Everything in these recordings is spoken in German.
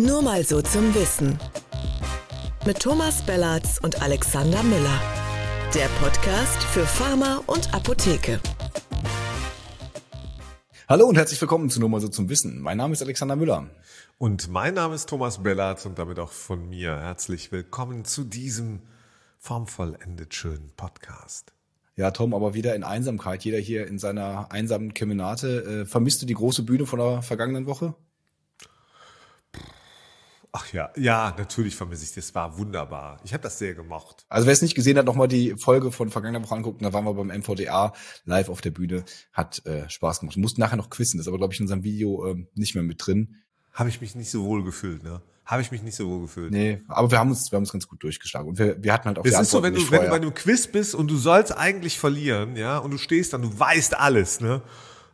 Nur mal so zum Wissen. Mit Thomas Bellatz und Alexander Müller. Der Podcast für Pharma und Apotheke. Hallo und herzlich willkommen zu Nur mal so zum Wissen. Mein Name ist Alexander Müller. Und mein Name ist Thomas Bellatz und damit auch von mir herzlich willkommen zu diesem formvollendet schönen Podcast. Ja, Tom, aber wieder in Einsamkeit. Jeder hier in seiner einsamen Kemenate. Äh, vermisst du die große Bühne von der vergangenen Woche? Ach ja, ja, natürlich vermisse ich das. War wunderbar. Ich habe das sehr gemocht. Also wer es nicht gesehen hat, nochmal die Folge von vergangener Woche angucken. Da waren wir beim MVDA live auf der Bühne. Hat äh, Spaß gemacht. Mussten nachher noch quissen. Das ist aber, glaube ich, in unserem Video ähm, nicht mehr mit drin. Habe ich mich nicht so wohl gefühlt, ne? Habe ich mich nicht so wohl gefühlt. Nee, aber wir haben uns, wir haben uns ganz gut durchgeschlagen. Und wir, wir hatten halt auch Es ist so, wenn du, wenn du bei einem Quiz bist und du sollst eigentlich verlieren, ja, und du stehst dann, du weißt alles, ne?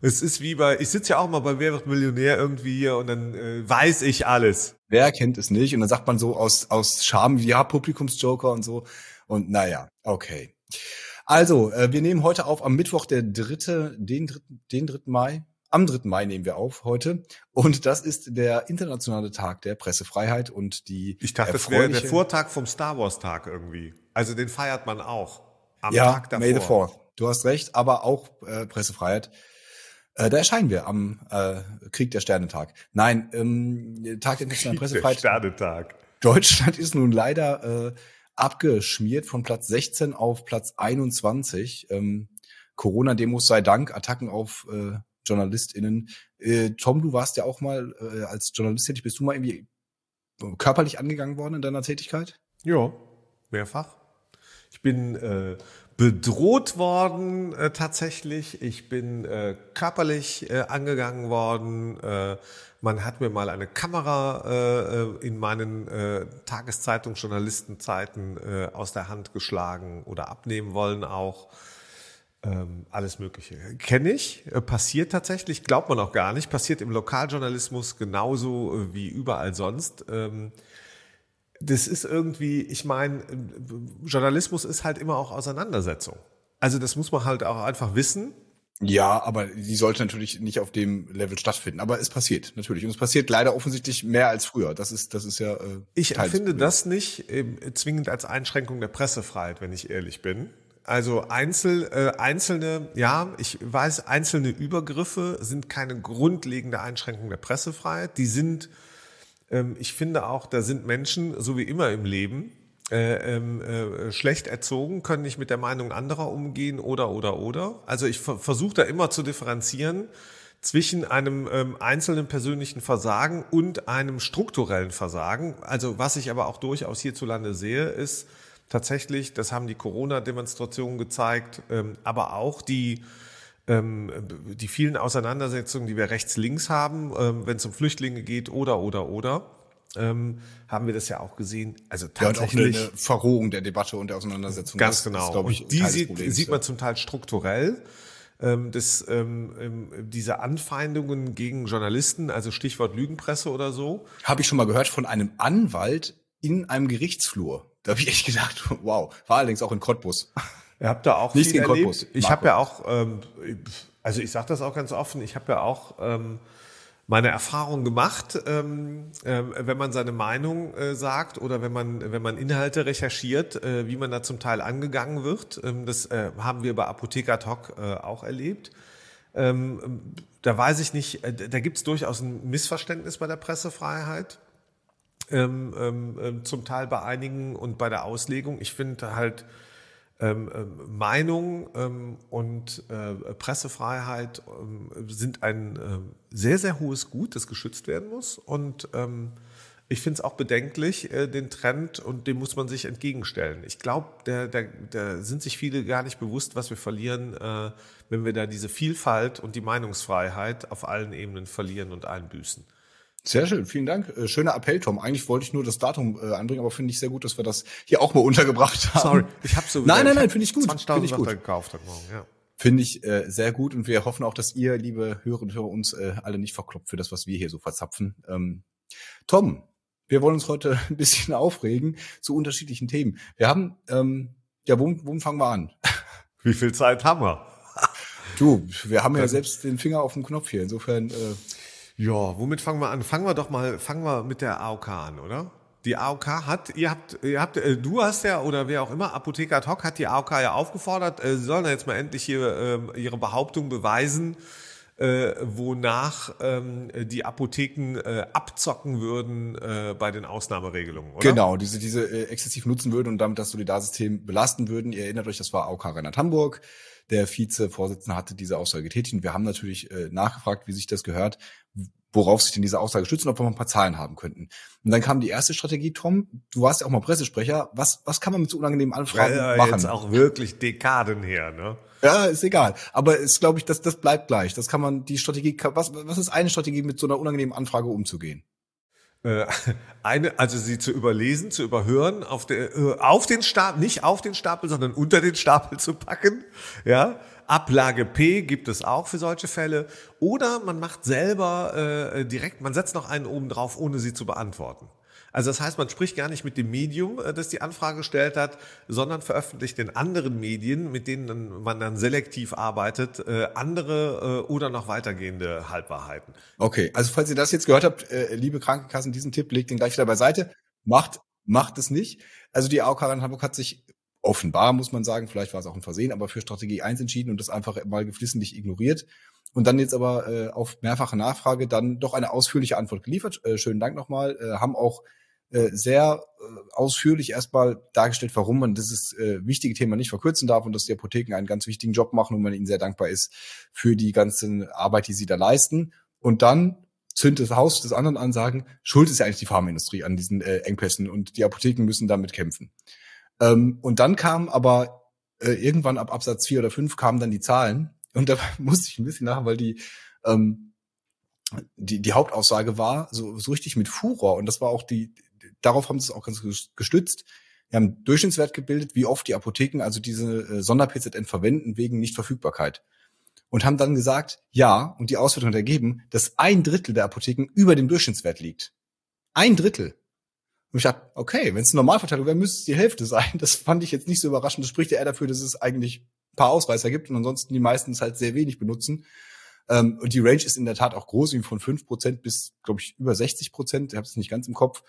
Es ist wie bei, ich sitze ja auch mal bei Wer wird Millionär irgendwie hier und dann äh, weiß ich alles. Wer kennt es nicht? Und dann sagt man so aus, aus Scham, ja, Publikumsjoker und so. Und naja, okay. Also, äh, wir nehmen heute auf am Mittwoch, der dritte, den dritten, den dritten Mai. Am 3. Mai nehmen wir auf heute. Und das ist der internationale Tag der Pressefreiheit und die. Ich dachte, das wäre der Vortag vom Star Wars Tag irgendwie. Also den feiert man auch. Am ja, Tag davor. May the 4 Du hast recht, aber auch äh, Pressefreiheit. Äh, da erscheinen wir am äh, Krieg der Sternentag. Nein, ähm, Tag der internationalen Pressefreiheit. Der Sternentag. Deutschland ist nun leider äh, abgeschmiert von Platz 16 auf Platz 21. Ähm, Corona-Demos sei Dank, Attacken auf äh, JournalistInnen. Äh, Tom, du warst ja auch mal äh, als Journalist tätig. Bist du mal irgendwie körperlich angegangen worden in deiner Tätigkeit? Ja, mehrfach. Ich bin äh, bedroht worden äh, tatsächlich. Ich bin äh, körperlich äh, angegangen worden. Äh, man hat mir mal eine Kamera äh, äh in meinen äh, Tageszeitungsjournalistenzeiten äh, aus der Hand geschlagen oder abnehmen wollen auch. Ähm, alles Mögliche. Kenne ich, äh, passiert tatsächlich, glaubt man auch gar nicht, passiert im Lokaljournalismus genauso äh, wie überall sonst. Ähm, das ist irgendwie, ich meine, Journalismus ist halt immer auch Auseinandersetzung. Also das muss man halt auch einfach wissen. Ja, aber die sollte natürlich nicht auf dem Level stattfinden. Aber es passiert natürlich und es passiert leider offensichtlich mehr als früher. Das ist, das ist ja. Äh, ich empfinde das nicht äh, zwingend als Einschränkung der Pressefreiheit, wenn ich ehrlich bin. Also Einzel, äh, einzelne, ja, ich weiß, einzelne Übergriffe sind keine grundlegende Einschränkung der Pressefreiheit. Die sind ich finde auch, da sind Menschen, so wie immer im Leben, äh, ähm, äh, schlecht erzogen, können nicht mit der Meinung anderer umgehen oder oder oder. Also ich versuche da immer zu differenzieren zwischen einem ähm, einzelnen persönlichen Versagen und einem strukturellen Versagen. Also was ich aber auch durchaus hierzulande sehe, ist tatsächlich, das haben die Corona-Demonstrationen gezeigt, ähm, aber auch die ähm, die vielen Auseinandersetzungen, die wir rechts-links haben, ähm, wenn es um Flüchtlinge geht oder, oder, oder, ähm, haben wir das ja auch gesehen. Also tatsächlich. Ja, und auch eine Verrohung der Debatte und der Auseinandersetzung. Ganz genau. Ist, und ich, die sieht, Problems, sieht man ja. zum Teil strukturell. Ähm, das, ähm, ähm, diese Anfeindungen gegen Journalisten, also Stichwort Lügenpresse oder so. Habe ich schon mal gehört von einem Anwalt in einem Gerichtsflur. Da habe ich echt gedacht, wow, war allerdings auch in Cottbus. Ihr habt da auch Nichts viel erlebt. Cottbus, ich habe ja auch, ähm, also ich sage das auch ganz offen, ich habe ja auch ähm, meine Erfahrung gemacht, ähm, äh, wenn man seine Meinung äh, sagt oder wenn man wenn man Inhalte recherchiert, äh, wie man da zum Teil angegangen wird. Ähm, das äh, haben wir bei Apotheker Talk äh, auch erlebt. Ähm, da weiß ich nicht, äh, da gibt es durchaus ein Missverständnis bei der Pressefreiheit. Ähm, ähm, ähm, zum Teil bei einigen und bei der Auslegung. Ich finde halt, ähm, ähm, Meinung ähm, und äh, Pressefreiheit ähm, sind ein äh, sehr, sehr hohes Gut, das geschützt werden muss. Und ähm, ich finde es auch bedenklich, äh, den Trend, und dem muss man sich entgegenstellen. Ich glaube, da der, der sind sich viele gar nicht bewusst, was wir verlieren, äh, wenn wir da diese Vielfalt und die Meinungsfreiheit auf allen Ebenen verlieren und einbüßen. Sehr schön, vielen Dank. Äh, schöner Appell, Tom. Eigentlich wollte ich nur das Datum äh, anbringen, aber finde ich sehr gut, dass wir das hier auch mal untergebracht haben. Sorry, ich habe so Nein, nein, nein, finde ich gut. 20.000 ich gut. gekauft heute Morgen, ja. Finde ich äh, sehr gut und wir hoffen auch, dass ihr, liebe Hörerinnen und Hörer, uns äh, alle nicht verkloppt für das, was wir hier so verzapfen. Ähm, Tom, wir wollen uns heute ein bisschen aufregen zu unterschiedlichen Themen. Wir haben, ähm, ja, wo, wo fangen wir an? Wie viel Zeit haben wir? du, wir haben ja selbst den Finger auf dem Knopf hier. Insofern äh, Ja, womit fangen wir an? Fangen wir doch mal, fangen wir mit der AOK an, oder? Die AOK hat, ihr habt, ihr habt, äh, du hast ja oder wer auch immer, Apotheker ad hoc hat die AOK ja aufgefordert, äh, sie sollen ja jetzt mal endlich hier äh, ihre Behauptung beweisen, äh, wonach ähm, die Apotheken äh, abzocken würden äh, bei den Ausnahmeregelungen, oder? Genau, diese, diese äh, exzessiv nutzen würden und damit das Solidarsystem belasten würden. Ihr erinnert euch, das war AOK Rheinland-Hamburg. Der Vize-Vorsitzende hatte diese Aussage getätigt und wir haben natürlich äh, nachgefragt, wie sich das gehört, worauf sich denn diese Aussage stützt und ob wir mal ein paar Zahlen haben könnten. Und dann kam die erste Strategie, Tom, du warst ja auch mal Pressesprecher, was, was kann man mit so unangenehmen Anfragen ja, ja, machen? Jetzt auch wirklich Dekaden her, ne? Ja, ist egal. Aber ist, glaube ich, das, das bleibt gleich. Das kann man, die Strategie, was, was ist eine Strategie, mit so einer unangenehmen Anfrage umzugehen? Äh, eine, also sie zu überlesen, zu überhören, auf, der, äh, auf den Stapel, nicht auf den Stapel, sondern unter den Stapel zu packen, ja, Ablage P gibt es auch für solche Fälle. Oder man macht selber äh, direkt, man setzt noch einen oben drauf, ohne sie zu beantworten. Also das heißt, man spricht gar nicht mit dem Medium, äh, das die Anfrage gestellt hat, sondern veröffentlicht in anderen Medien, mit denen man dann selektiv arbeitet, äh, andere äh, oder noch weitergehende Halbwahrheiten. Okay, also falls ihr das jetzt gehört habt, liebe Krankenkassen, diesen Tipp legt den gleich wieder beiseite. Macht, macht es nicht. Also die AOK in Hamburg hat sich offenbar, muss man sagen, vielleicht war es auch ein Versehen, aber für Strategie 1 entschieden und das einfach mal geflissentlich ignoriert. Und dann jetzt aber äh, auf mehrfache Nachfrage dann doch eine ausführliche Antwort geliefert. Äh, schönen Dank nochmal. Äh, haben auch äh, sehr äh, ausführlich erstmal dargestellt, warum man dieses äh, wichtige Thema nicht verkürzen darf und dass die Apotheken einen ganz wichtigen Job machen und man ihnen sehr dankbar ist für die ganze Arbeit, die sie da leisten. Und dann zündet das Haus des anderen an, sagen, schuld ist ja eigentlich die Pharmaindustrie an diesen äh, Engpässen und die Apotheken müssen damit kämpfen. Ähm, und dann kam aber äh, irgendwann ab Absatz 4 oder 5 kamen dann die Zahlen. Und da musste ich ein bisschen nach, weil die, ähm, die, die Hauptaussage war so, so richtig mit Furor. Und das war auch die, darauf haben sie es auch ganz gestützt. Wir haben Durchschnittswert gebildet, wie oft die Apotheken also diese äh, Sonder-PZN verwenden wegen Nichtverfügbarkeit. Und haben dann gesagt, ja, und die Auswertung hat ergeben, dass ein Drittel der Apotheken über dem Durchschnittswert liegt. Ein Drittel. Und ich dachte, okay, wenn es eine Normalverteilung wäre, müsste es die Hälfte sein. Das fand ich jetzt nicht so überraschend. Das spricht ja eher dafür, dass es eigentlich ein paar Ausreißer gibt und ansonsten die meisten es halt sehr wenig benutzen. Ähm, und die Range ist in der Tat auch groß, wie von fünf Prozent bis, glaube ich, über 60%. Prozent. Ich habe es nicht ganz im Kopf.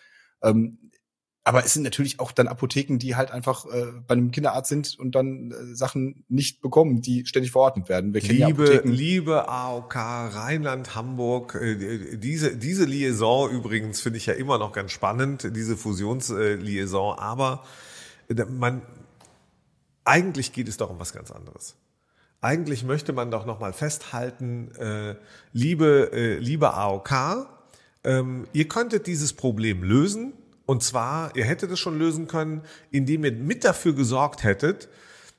Ähm, aber es sind natürlich auch dann Apotheken, die halt einfach äh, bei einem Kinderarzt sind und dann äh, Sachen nicht bekommen, die ständig verordnet werden. Wir liebe, liebe AOK, Rheinland, Hamburg, äh, diese, diese Liaison übrigens finde ich ja immer noch ganz spannend, diese Fusionsliaison, aber äh, man, eigentlich geht es doch um was ganz anderes. Eigentlich möchte man doch nochmal festhalten, äh, liebe, äh, liebe AOK, ähm, ihr könntet dieses Problem lösen, und zwar, ihr hättet es schon lösen können, indem ihr mit dafür gesorgt hättet,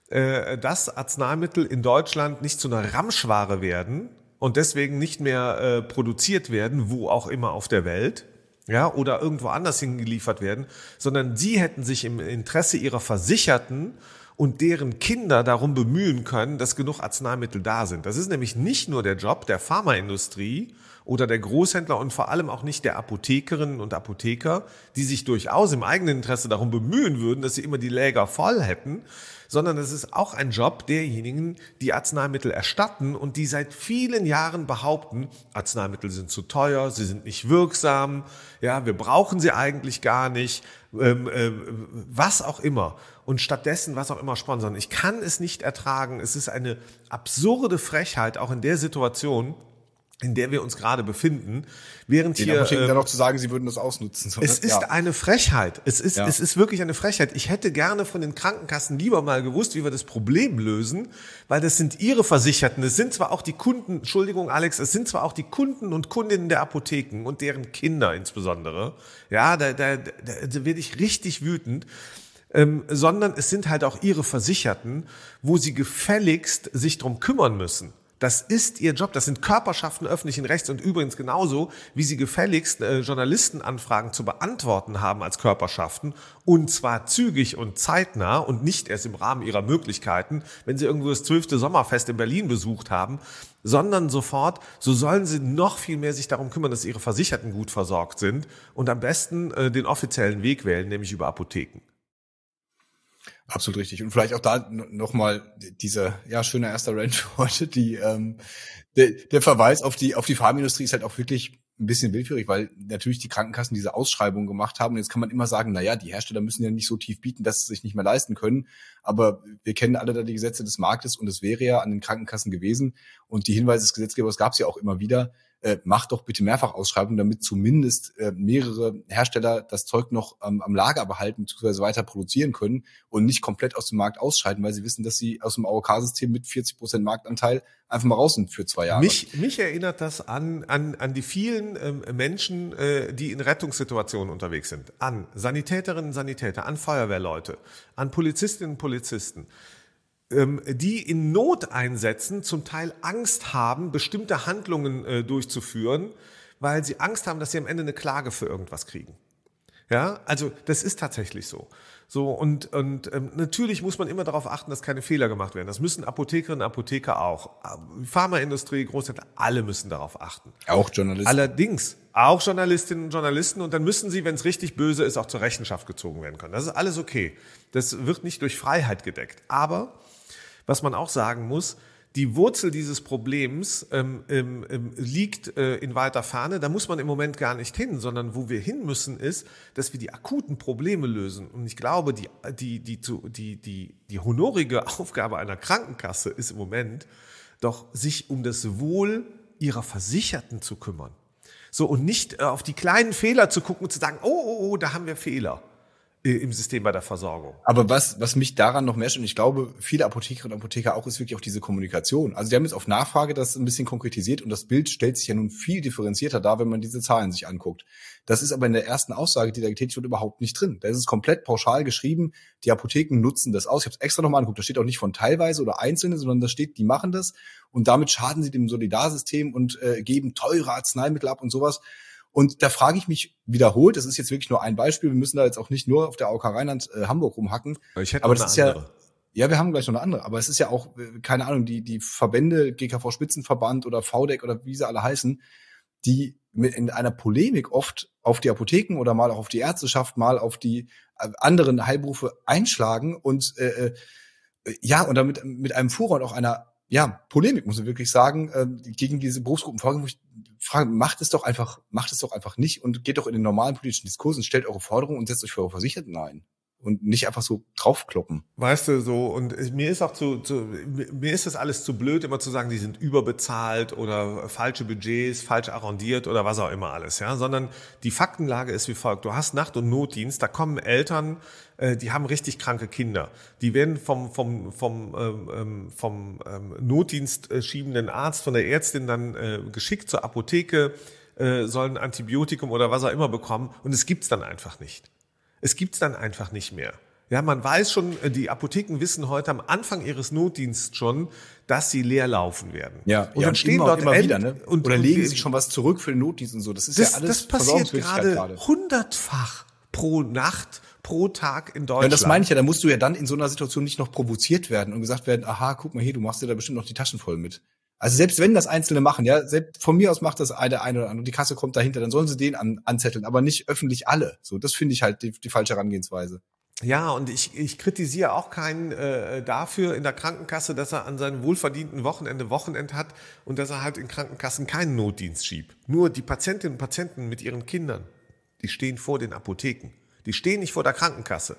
äh, dass Arzneimittel in Deutschland nicht zu einer Ramschware werden und deswegen nicht mehr äh, produziert werden, wo auch immer auf der Welt, ja, oder irgendwo anders hingeliefert werden, sondern sie hätten sich im Interesse ihrer Versicherten und deren Kinder darum bemühen können, dass genug Arzneimittel da sind. Das ist nämlich nicht nur der Job der Pharmaindustrie, oder der Großhändler und vor allem auch nicht der Apothekerinnen und Apotheker, die sich durchaus im eigenen Interesse darum bemühen würden, dass sie immer die Läger voll hätten, sondern es ist auch ein Job derjenigen, die Arzneimittel erstatten und die seit vielen Jahren behaupten, Arzneimittel sind zu teuer, sie sind nicht wirksam, ja, wir brauchen sie eigentlich gar nicht, ähm, äh, was auch immer. Und stattdessen was auch immer sponsern. Ich kann es nicht ertragen. Es ist eine absurde Frechheit, auch in der Situation, in der wir uns gerade befinden, während Den hier äh, dann noch zu sagen, sie würden das ausnutzen. So, es ist ja. eine Frechheit. Es ist ja. es ist wirklich eine Frechheit. Ich hätte gerne von den Krankenkassen lieber mal gewusst, wie wir das Problem lösen, weil das sind ihre Versicherten. Es sind zwar auch die Kunden, Entschuldigung Alex, es sind zwar auch die Kunden und Kundinnen der Apotheken und deren Kinder insbesondere. Ja, da da, da, da werde ich richtig wütend. Ähm, sondern es sind halt auch ihre Versicherten, wo sie gefälligst sich drum kümmern müssen. Das ist ihr Job. Das sind Körperschaften öffentlichen Rechts und übrigens genauso, wie sie gefälligst äh, Journalistenanfragen zu beantworten haben als Körperschaften und zwar zügig und zeitnah und nicht erst im Rahmen ihrer Möglichkeiten, wenn sie irgendwo das zwölfte Sommerfest in Berlin besucht haben, sondern sofort, so sollen sie noch viel mehr sich darum kümmern, dass ihre Versicherten gut versorgt sind und am besten äh, den offiziellen Weg wählen, nämlich über Apotheken. Absolut richtig. Und vielleicht auch da nochmal dieser ja schöne erster Rant heute. Die ähm, der, der Verweis auf die auf die Pharmaindustrie ist halt auch wirklich ein bisschen willfährig, weil natürlich die Krankenkassen diese Ausschreibung gemacht haben. Und jetzt kann man immer sagen, na ja, die Hersteller müssen ja nicht so tief bieten, dass sie sich nicht mehr leisten können. Aber wir kennen alle da die Gesetze des Marktes und es wäre ja an den Krankenkassen gewesen. Und die Hinweise des Gesetzgebers gab es ja auch immer wieder äh, macht doch bitte mehrfach Ausschreibungen, damit zumindest äh, mehrere Hersteller das Zeug noch ähm, am Lager behalten bzw. weiter produzieren können und nicht komplett aus dem Markt ausscheiden, weil sie wissen, dass sie aus dem AOK-System mit 40 Prozent Marktanteil einfach mal raus sind für zwei Jahre. Mich, mich erinnert das an, an, an die vielen ähm, Menschen, äh, die in Rettungssituationen unterwegs sind. An Sanitäterinnen und Sanitäter, an Feuerwehrleute, an Polizistinnen und Polizisten die in Noteinsätzen zum Teil Angst haben, bestimmte Handlungen äh, durchzuführen, weil sie Angst haben, dass sie am Ende eine Klage für irgendwas kriegen. Ja, also das ist tatsächlich so. So und und ähm, natürlich muss man immer darauf achten, dass keine Fehler gemacht werden. Das müssen Apothekerinnen und Apotheker auch. Pharmaindustrie, Großhändler, alle müssen darauf achten. Auch Journalisten. Allerdings auch Journalistinnen und Journalisten und dann müssen sie, wenn es richtig böse ist, auch zur Rechenschaft gezogen werden können. Das ist alles okay. Das wird nicht durch Freiheit gedeckt. Aber was man auch sagen muss, die Wurzel dieses Problems ähm, ähm, ähm, liegt äh, in weiter Ferne. Da muss man im Moment gar nicht hin, sondern wo wir hin müssen, ist, dass wir die akuten Probleme lösen. Und ich glaube, die, die, die, die, die, die honorige Aufgabe einer Krankenkasse ist im Moment doch, sich um das Wohl ihrer Versicherten zu kümmern. So, und nicht äh, auf die kleinen Fehler zu gucken und zu sagen, oh, oh, oh, da haben wir Fehler. Äh, im System bei der Versorgung. Aber was, was mich daran noch mehr stört, und ich glaube, viele Apothekerinnen und Apotheker auch, ist wirklich auch diese Kommunikation. Also die haben jetzt auf Nachfrage das ein bisschen konkretisiert und das Bild stellt sich ja nun viel differenzierter dar, wenn man diese Zahlen sich anguckt. Das ist aber in der ersten Aussage, die da getätigt wird, überhaupt nicht drin. Da ist es komplett pauschal geschrieben, die Apotheken nutzen das aus. Ich habe es extra nochmal angeguckt, da steht auch nicht von teilweise oder Einzelne, sondern da steht, die machen das und damit schaden sie dem Solidarsystem und äh, geben teure Arzneimittel ab und sowas. Und da frage ich mich wiederholt, das ist jetzt wirklich nur ein Beispiel, wir müssen da jetzt auch nicht nur auf der AOK Rheinland äh, Hamburg rumhacken. Ich hätte aber das ist andere. ja, ja, wir haben gleich noch eine andere, aber es ist ja auch, äh, keine Ahnung, die, die Verbände, GKV Spitzenverband oder VDEC oder wie sie alle heißen, die mit in einer Polemik oft auf die Apotheken oder mal auch auf die Ärzteschaft, mal auf die äh, anderen Heilberufe einschlagen und äh, äh, ja, und damit mit einem Furor und auch einer ja, Polemik, muss ich wirklich sagen, äh, gegen diese Berufsgruppen vorgehen, wo ich frage, macht es doch einfach, macht es doch einfach nicht und geht doch in den normalen politischen Diskurs und stellt eure Forderungen und setzt euch für eure Versicherten ein und nicht einfach so draufkloppen. Weißt du, so, und mir ist auch zu, zu, mir ist das alles zu blöd, immer zu sagen, die sind überbezahlt oder falsche Budgets, falsch arrondiert oder was auch immer alles, ja, sondern die Faktenlage ist wie folgt. Du hast Nacht- und Notdienst, da kommen Eltern, äh, die haben richtig kranke Kinder. Die werden vom, vom, vom, ähm, ähm vom ähm, Notdienst äh, schiebenden Arzt, von der Ärztin dann äh, geschickt zur Apotheke, äh, sollen Antibiotikum oder was auch immer bekommen und es gibt's dann einfach nicht. Es gibt's dann einfach nicht mehr. Ja, man weiß schon, äh, die Apotheken wissen heute am Anfang ihres Notdienstes schon, dass sie leer laufen werden. Ja, und ja, dann stehen dort immer wieder, ne? Und, Oder legen sie schon was zurück für den Notdienst und so. Das ist das, ja alles Das passiert gerade hundertfach pro Nacht, pro Tag in Deutschland. Ja, das meine ich ja, da musst du ja dann in so einer Situation nicht noch provoziert werden und gesagt werden, aha, guck mal hier, du machst dir da bestimmt noch die Taschen voll mit. Also selbst wenn das Einzelne machen, ja, selbst von mir aus macht das eine, eine oder andere, die Kasse kommt dahinter, dann sollen sie den an, anzetteln, aber nicht öffentlich alle. So, das finde ich halt die, die falsche Herangehensweise. Ja, und ich, ich kritisiere auch keinen äh, dafür in der Krankenkasse, dass er an seinem wohlverdienten Wochenende Wochenend hat und dass er halt in Krankenkassen keinen Notdienst schiebt. Nur die Patientinnen und Patienten mit ihren Kindern, die stehen vor den Apotheken. Die stehen nicht vor der Krankenkasse.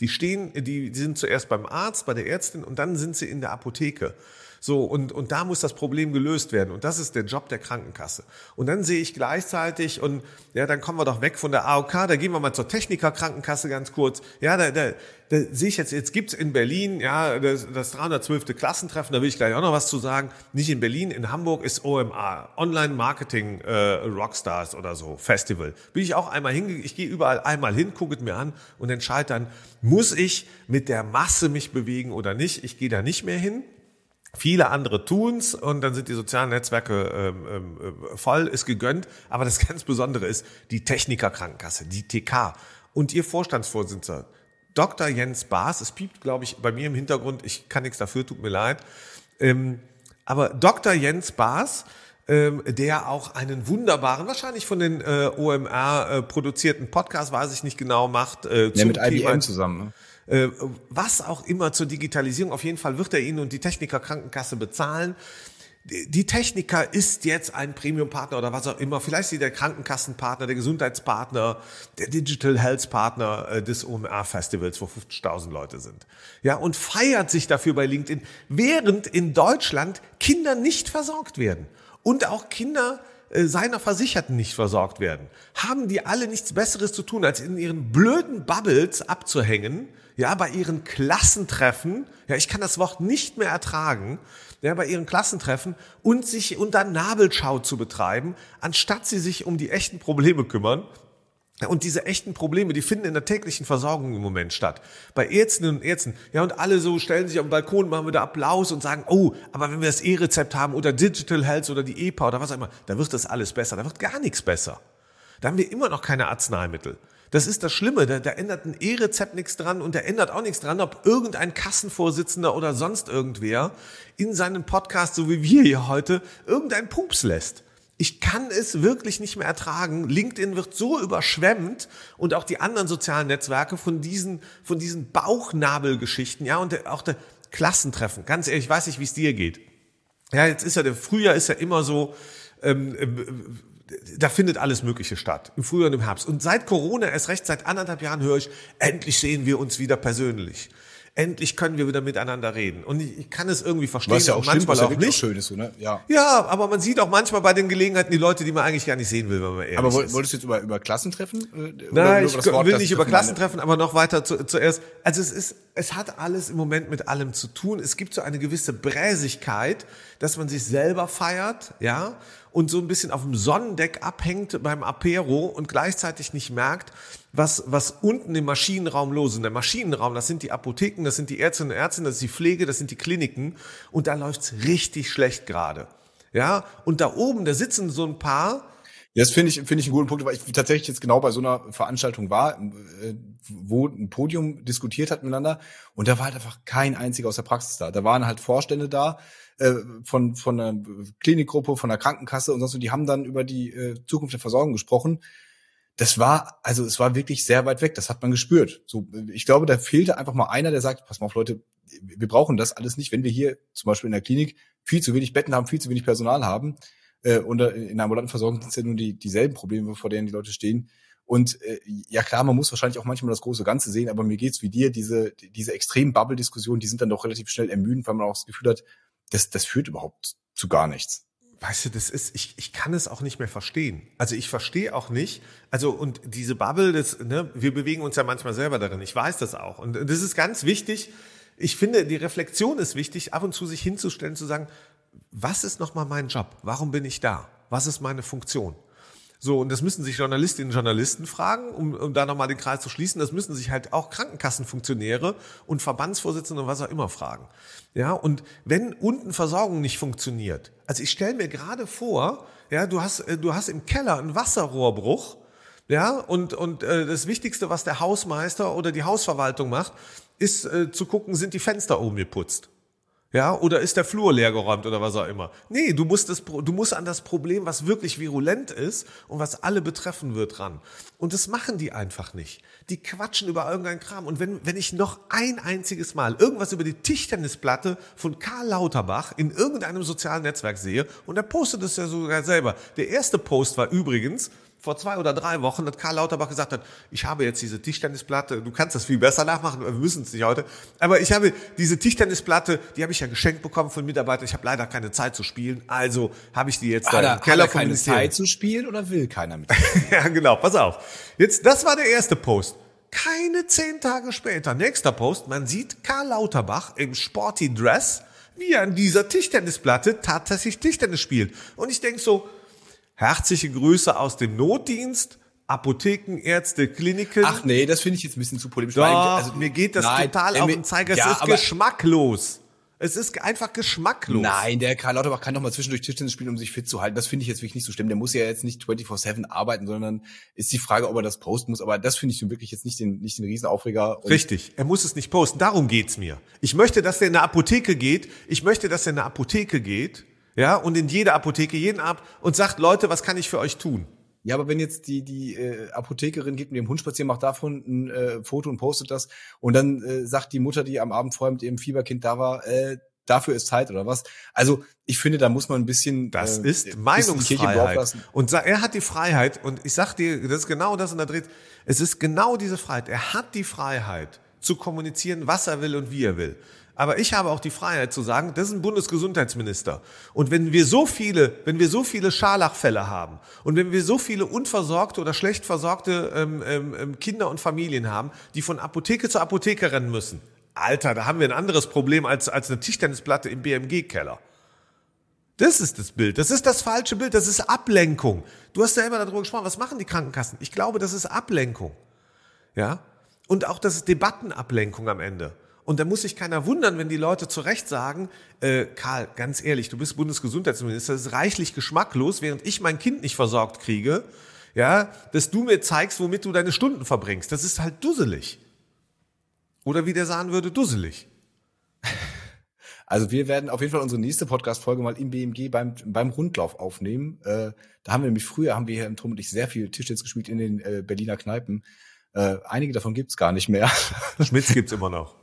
Die stehen, die, die sind zuerst beim Arzt, bei der Ärztin und dann sind sie in der Apotheke. So, und, und da muss das Problem gelöst werden. Und das ist der Job der Krankenkasse. Und dann sehe ich gleichzeitig, und ja, dann kommen wir doch weg von der AOK, da gehen wir mal zur Technikerkrankenkasse ganz kurz. Ja, da, da, da sehe ich jetzt, jetzt gibt's in Berlin, ja, das, das 312. Klassentreffen, da will ich gleich auch noch was zu sagen. Nicht in Berlin, in Hamburg ist OMA, Online Marketing äh, Rockstars oder so, Festival. Bin ich auch einmal hingegangen, ich gehe überall einmal hin, gucke es mir an und entscheide dann, muss ich mit der Masse mich bewegen oder nicht? Ich gehe da nicht mehr hin. Viele andere tun's und dann sind die sozialen Netzwerke ähm, ähm, voll, ist gegönnt. Aber das ganz Besondere ist die Technikerkrankenkasse, die TK. Und ihr Vorstandsvorsitzender, Dr. Jens Baas, es piept, glaube ich, bei mir im Hintergrund, ich kann nichts dafür, tut mir leid. Ähm, aber Dr. Jens Baas ähm, der auch einen wunderbaren, wahrscheinlich von den äh, OMR äh, produzierten Podcast, weiß ich nicht genau, macht. Äh, ja, mit IBM Thema, zusammen. Ne? Äh, was auch immer zur Digitalisierung. Auf jeden Fall wird er Ihnen und die Techniker Krankenkasse bezahlen die Techniker ist jetzt ein Premium-Partner oder was auch immer. Vielleicht ist der Krankenkassenpartner, der Gesundheitspartner, der Digital Health Partner äh, des OMR-Festivals, wo 50.000 Leute sind. Ja, und feiert sich dafür bei LinkedIn, während in Deutschland Kinder nicht versorgt werden. Und auch Kinder äh, seiner Versicherten nicht versorgt werden. Haben die alle nichts Besseres zu tun, als in ihren blöden Bubbles abzuhängen, ja, bei ihren Klassentreffen, ja, ich kann das Wort nicht mehr ertragen, ja, bei ihren Klassentreffen und sich unter Nabelschau zu betreiben, anstatt sie sich um die echten Probleme kümmern. Und diese echten Probleme, die finden in der täglichen Versorgung im Moment statt. Bei Ärztinnen und Ärzten. Ja, und alle so stellen sich auf den Balkon, machen wieder Applaus und sagen, oh, aber wenn wir das E-Rezept haben oder Digital Health oder die EPA oder was auch immer, da wird das alles besser. Da wird gar nichts besser. Da haben wir immer noch keine Arzneimittel. Das ist das Schlimme, da, da ändert ein E-Rezept nichts dran und da ändert auch nichts dran, ob irgendein Kassenvorsitzender oder sonst irgendwer in seinen Podcast, so wie wir hier heute, irgendein Pups lässt. Ich kann es wirklich nicht mehr ertragen. LinkedIn wird so überschwemmt und auch die anderen sozialen Netzwerke von diesen, von diesen Bauchnabelgeschichten, ja, und auch der Klassentreffen. Ganz ehrlich, ich weiß nicht, wie es dir geht. Ja, jetzt ist ja der Frühjahr ist ja immer so, ähm, ähm da findet alles Mögliche statt, im Frühjahr und im Herbst. Und seit Corona, erst recht seit anderthalb Jahren höre ich, endlich sehen wir uns wieder persönlich. Endlich können wir wieder miteinander reden. Und ich, kann es irgendwie verstehen. Was ja auch manchmal stimmt, auch nicht. Schön ist, so, ne? ja. ja, aber man sieht auch manchmal bei den Gelegenheiten die Leute, die man eigentlich gar nicht sehen will, wenn man ehrlich aber ist. wolltest du jetzt über, über Klassentreffen? Äh, Nein, ich Wort, will nicht über Klassentreffen, aber noch weiter zu, zuerst. Also es ist, es hat alles im Moment mit allem zu tun. Es gibt so eine gewisse Bräsigkeit, dass man sich selber feiert, ja, und so ein bisschen auf dem Sonnendeck abhängt beim Apero und gleichzeitig nicht merkt, was, was unten im Maschinenraum los ist. Der Maschinenraum, das sind die Apotheken, das sind die Ärztinnen und Ärzte, das ist die Pflege, das sind die Kliniken und da läuft's richtig schlecht gerade. Ja, und da oben, da sitzen so ein paar, das finde ich, finde ich einen guten Punkt, weil ich tatsächlich jetzt genau bei so einer Veranstaltung war, äh, wo ein Podium diskutiert hat miteinander und da war halt einfach kein einziger aus der Praxis da. Da waren halt Vorstände da, äh, von, von einer Klinikgruppe, von der Krankenkasse und sonst und die haben dann über die äh, Zukunft der Versorgung gesprochen. Das war, also es war wirklich sehr weit weg, das hat man gespürt. So, ich glaube, da fehlte einfach mal einer, der sagt, pass mal auf, Leute, wir brauchen das alles nicht, wenn wir hier zum Beispiel in der Klinik viel zu wenig Betten haben, viel zu wenig Personal haben. Äh, und in der ambulanten Versorgung sind es ja nur die, dieselben Probleme, vor denen die Leute stehen. Und äh, ja klar, man muss wahrscheinlich auch manchmal das große Ganze sehen, aber mir geht's wie dir, diese, diese extremen Bubble-Diskussionen, die sind dann doch relativ schnell ermüdend, weil man auch das Gefühl hat, das, das führt überhaupt zu gar nichts. Weißt du, das ist, ich, ich kann es auch nicht mehr verstehen. Also ich verstehe auch nicht, also und diese Bubble, das, ne, wir bewegen uns ja manchmal selber darin. Ich weiß das auch. Und das ist ganz wichtig. Ich finde, die Reflexion ist wichtig, ab und zu sich hinzustellen, zu sagen, was ist nochmal mein Job? Warum bin ich da? Was ist meine Funktion? So, und das müssen sich Journalistinnen und Journalisten fragen, um, um da nochmal den Kreis zu schließen. Das müssen sich halt auch Krankenkassenfunktionäre und Verbandsvorsitzende und was auch immer fragen. Ja, und wenn unten Versorgung nicht funktioniert, also ich stelle mir gerade vor, ja, du hast, äh, du hast im Keller einen Wasserrohrbruch, ja, und, und äh, das Wichtigste, was der Hausmeister oder die Hausverwaltung macht, ist äh, zu gucken, sind die Fenster oben geputzt. Ja, oder ist der Flur leergeräumt oder was auch immer. Nee, du musst, das, du musst an das Problem, was wirklich virulent ist und was alle betreffen wird, ran. Und das machen die einfach nicht. Die quatschen über irgendeinen Kram. Und wenn, wenn ich noch ein einziges Mal irgendwas über die Tischtennisplatte von Karl Lauterbach in irgendeinem sozialen Netzwerk sehe, und er postet es ja sogar selber. Der erste Post war übrigens, vor zwei oder drei Wochen, dass Karl Lauterbach gesagt hat, ich habe jetzt diese Tischtennisplatte, du kannst das viel besser nachmachen, wir müssen es nicht heute, aber ich habe diese Tischtennisplatte, die habe ich ja geschenkt bekommen von Mitarbeitern, ich habe leider keine Zeit zu spielen, also habe ich die jetzt da im Keller hat er keine Zeit zu spielen oder will keiner mit? ja, genau, pass auf. Jetzt, das war der erste Post. Keine zehn Tage später, nächster Post, man sieht Karl Lauterbach im Sporty Dress, wie er an dieser Tischtennisplatte tatsächlich Tischtennis spielt. Und ich denk so, Herzliche Grüße aus dem Notdienst. Apotheken, Ärzte, Kliniken. Ach nee, das finde ich jetzt ein bisschen zu polemisch. Doch, also, mir geht das nein, total auf den Zeiger. Ja, es ist geschmacklos. Es ist einfach geschmacklos. Nein, der Karl Lauterbach kann doch mal zwischendurch Tischtennis spielen, um sich fit zu halten. Das finde ich jetzt wirklich nicht so schlimm. Der muss ja jetzt nicht 24-7 arbeiten, sondern ist die Frage, ob er das posten muss. Aber das finde ich nun wirklich jetzt nicht den, nicht den Riesenaufreger. Richtig, er muss es nicht posten. Darum geht's mir. Ich möchte, dass er in eine Apotheke geht. Ich möchte, dass er in eine Apotheke geht Ja, und in jede Apotheke jeden ab und sagt, Leute, was kann ich für euch tun? Ja, aber wenn jetzt die die äh, Apothekerin geht mit ihrem Hund spazieren, macht davon ein äh, Foto und postet das und dann äh, sagt die Mutter, die am Abend vorher mit ihrem Fieberkind da war, äh, dafür ist Zeit oder was? Also ich finde, da muss man ein bisschen das äh, ist Meinungsfreiheit und er hat die Freiheit und ich sag dir, das ist genau das und da dreht es ist genau diese Freiheit. Er hat die Freiheit zu kommunizieren, was er will und wie er will. Aber ich habe auch die Freiheit zu sagen, das ist ein Bundesgesundheitsminister. Und wenn wir so viele, wenn wir so viele Scharlachfälle haben und wenn wir so viele unversorgte oder schlecht versorgte ähm, ähm, ähm, Kinder und Familien haben, die von Apotheke zu Apotheke rennen müssen, Alter, da haben wir ein anderes Problem als, als eine Tischtennisplatte im BMG-Keller. Das ist das Bild. Das ist das falsche Bild. Das ist Ablenkung. Du hast ja immer darüber gesprochen. Was machen die Krankenkassen? Ich glaube, das ist Ablenkung. Ja? Und auch das ist Debattenablenkung am Ende. Und da muss sich keiner wundern, wenn die Leute zu Recht sagen, äh, Karl, ganz ehrlich, du bist Bundesgesundheitsminister, das ist reichlich geschmacklos, während ich mein Kind nicht versorgt kriege, ja, dass du mir zeigst, womit du deine Stunden verbringst. Das ist halt dusselig. Oder wie der sagen würde, dusselig. Also wir werden auf jeden Fall unsere nächste Podcast-Folge mal im BMG beim, beim Rundlauf aufnehmen. Äh, da haben wir nämlich früher, haben wir hier im Turm und ich sehr viel Tischtennis gespielt in den äh, Berliner Kneipen. Äh, einige davon gibt's gar nicht mehr. Schmitz gibt's immer noch.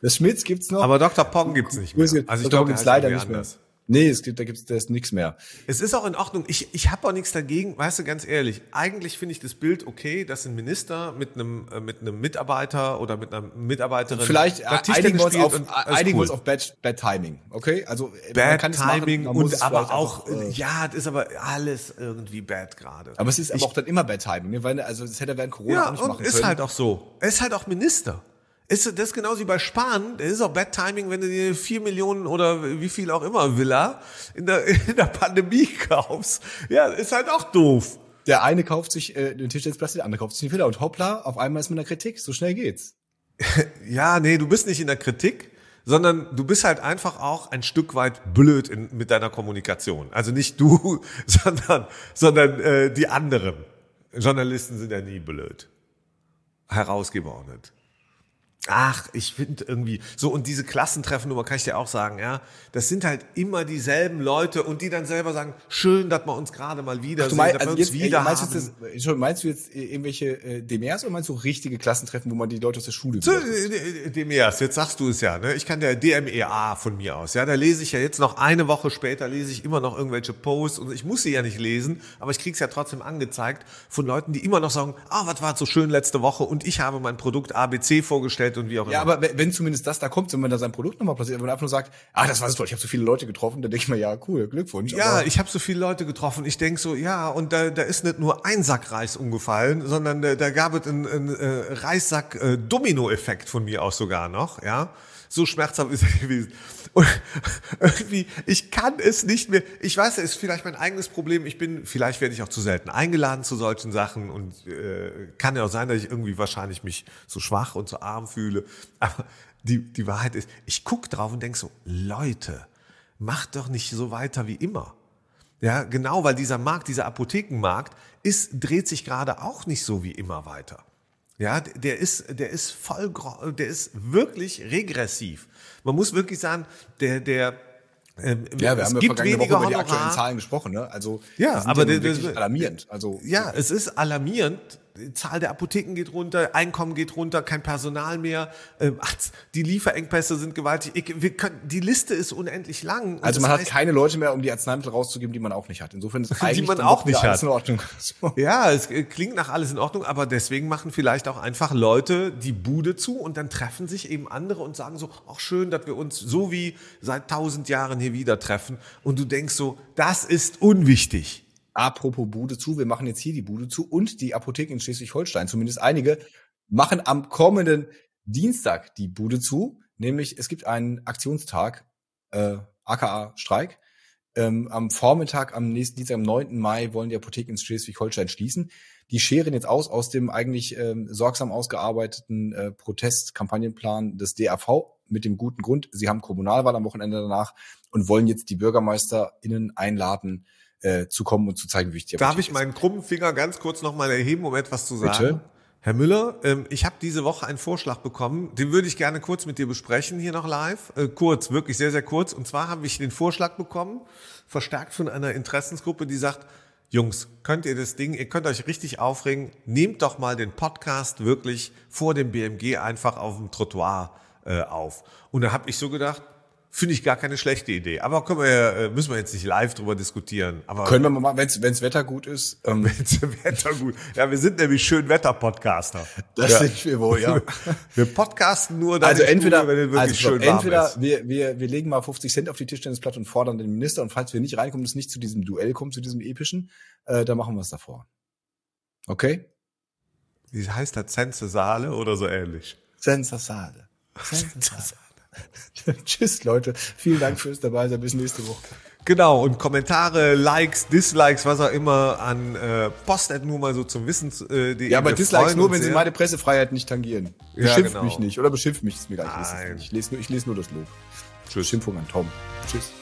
Das Schmitz gibt's noch. Aber Dr. Pong gibt's nicht mehr. Also ich glaube, gibt's leider nicht mehr. Nee, es gibt, da gibt's da ist nichts mehr. Es ist auch in Ordnung. Ich, ich habe auch nichts dagegen, weißt du, ganz ehrlich. Eigentlich finde ich das Bild okay, dass ein Minister mit einem, äh, mit einem Mitarbeiter oder mit einer Mitarbeiterin. Vielleicht einigen wir uns auf, einigen cool. uns auf Bad, Bad Timing, okay? Also Bad Timing machen, und aber auch, einfach, äh, ja, das ist aber alles irgendwie bad gerade. Aber es ist ich, aber auch dann immer Bad Timing, ne? weil also das hätte er während Corona ja, auch nicht machen ist können. ist halt auch so. Er ist halt auch Minister. Ist das ist genauso wie bei Spahn. Das ist auch Bad Timing, wenn du dir vier Millionen oder wie viel auch immer Villa in der, in der Pandemie kaufst. Ja, ist halt auch doof. Der eine kauft sich äh, den Tischtennisplatz, der andere kauft sich eine Villa und hoppla, auf einmal ist man in der Kritik. So schnell geht's. ja, nee, du bist nicht in der Kritik, sondern du bist halt einfach auch ein Stück weit blöd in, mit deiner Kommunikation. Also nicht du, sondern, sondern äh, die anderen. Journalisten sind ja nie blöd. Herausgeber auch nicht. Ach, ich finde irgendwie so und diese Klassentreffennummer kann ich dir auch sagen, ja, das sind halt immer dieselben Leute und die dann selber sagen, schön, dass wir uns gerade mal wieder Ach, du meinst, also jetzt, wieder meinst, haben. Du das, schon, meinst du jetzt irgendwelche äh, Demers oder meinst du richtige Klassentreffen, wo man die Leute aus der Schule so, äh, Demers, jetzt sagst du es ja, ne? Ich kann der DMEA von mir aus, ja, da lese ich ja jetzt noch eine Woche später lese ich immer noch irgendwelche Posts und ich muss sie ja nicht lesen, aber ich krieg's ja trotzdem angezeigt von Leuten, die immer noch sagen, ah, was war so schön letzte Woche und ich habe mein Produkt ABC vorgestellt Welt und wie auch immer. Ja, aber wenn zumindest das da kommt, wenn man da sein Produkt nochmal platziert, wenn man einfach nur sagt, ah, das war so toll, ich habe so viele Leute getroffen, dann denke ich mir, ja, cool, Glückwunsch. Ja, ich habe so viele Leute getroffen. Ich denk so, ja, und da, da ist nicht nur ein Sack Reis umgefallen, sondern da, da gab es einen, einen äh, Reissack äh, Domino-Effekt von mir aus sogar noch, ja. So schmerzhaft ist es gewesen. Und irgendwie, ich kann es nicht mehr. Ich weiß, es ist vielleicht mein eigenes Problem. Ich bin, vielleicht werde ich auch zu selten eingeladen zu solchen Sachen und äh, kann ja auch sein, dass ich irgendwie wahrscheinlich mich so schwach und so arm fühle. Aber die, die Wahrheit ist, ich guck drauf und denk so, Leute, macht doch nicht so weiter wie immer. Ja, genau, weil dieser Markt, dieser Apothekenmarkt ist, dreht sich gerade auch nicht so wie immer weiter. Ja, der ist, der ist voll, der ist wirklich regressiv. Man muss wirklich sagen, der, der, ähm, ja, wir haben ja vergangene Woche über die aktuellen Zahlen gesprochen, ne? Also ja, aber ja das, ist alarmierend. Also ja, es ist alarmierend, die Zahl der Apotheken geht runter, Einkommen geht runter, kein Personal mehr, ähm, die Lieferengpässe sind gewaltig. Ich, wir können, die Liste ist unendlich lang. Also man hat keine Leute mehr, um die Arzneimittel rauszugeben, die man auch nicht hat. Insofern ist eigentlich die man auch nicht hat. in Ordnung. Ja, es klingt nach alles in Ordnung, aber deswegen machen vielleicht auch einfach Leute die Bude zu und dann treffen sich eben andere und sagen so, auch schön, dass wir uns so wie seit tausend Jahren hier wieder treffen. Und du denkst so, das ist unwichtig. Apropos Bude zu, wir machen jetzt hier die Bude zu und die Apotheken in Schleswig-Holstein, zumindest einige, machen am kommenden Dienstag die Bude zu. Nämlich es gibt einen Aktionstag, äh, aka Streik. Ähm, am Vormittag, am nächsten Dienstag, am 9. Mai, wollen die Apotheken in Schleswig-Holstein schließen. Die scheren jetzt aus aus dem eigentlich ähm, sorgsam ausgearbeiteten äh, Protestkampagnenplan des DAV mit dem guten Grund, sie haben Kommunalwahl am Wochenende danach und wollen jetzt die BürgermeisterInnen einladen, äh, zu kommen und zu zeigen, wie wichtig Darf ich meinen krummen Finger ganz kurz nochmal erheben, um etwas zu sagen? Bitte? Herr Müller, ähm, ich habe diese Woche einen Vorschlag bekommen, den würde ich gerne kurz mit dir besprechen, hier noch live. Äh, kurz, wirklich sehr, sehr kurz. Und zwar habe ich den Vorschlag bekommen, verstärkt von einer Interessensgruppe, die sagt, Jungs, könnt ihr das Ding, ihr könnt euch richtig aufregen, nehmt doch mal den Podcast wirklich vor dem BMG einfach auf dem Trottoir äh, auf. Und da habe ich so gedacht, Finde ich gar keine schlechte Idee. Aber können wir, äh, müssen wir jetzt nicht live drüber diskutieren. Aber können wir mal, wenn's wenn's Wetter gut ist. Ähm. Wenn's Wetter gut. Ja, wir sind nämlich schön Wetter-Podcaster. Das ja. sind wir wohl, ja. Wir podcasten nur dann also entweder, Studio, wenn es wirklich also schön entweder warm ist. wir, wir, wir legen mal 50 Cent auf die Tischtennisplatte und fordern den Minister und falls wir nicht reinkommen, es nicht zu diesem Duell kommt, zu diesem epischen, äh, dann machen wir es davor. Okay? Wie heißt das? Zense Saale oder so ähnlich? Sensasale. Sensasale. Tschüss, Leute. Vielen Dank fürs dabei sein. Bis nächste Woche. Genau, und Kommentare, Likes, Dislikes, was auch immer an äh, Post nur mal so zum Wissen. Äh, Ja, aber Dislikes nur, wenn sie meine Pressefreiheit nicht tangieren. Ja, Beschimpft genau. mich nicht oder beschimpft mich, ist mir gar nicht. Nein. Ich lese nur, ich lese nur das Lob. Tschüss. Schimpfung an Tom. Tschüss.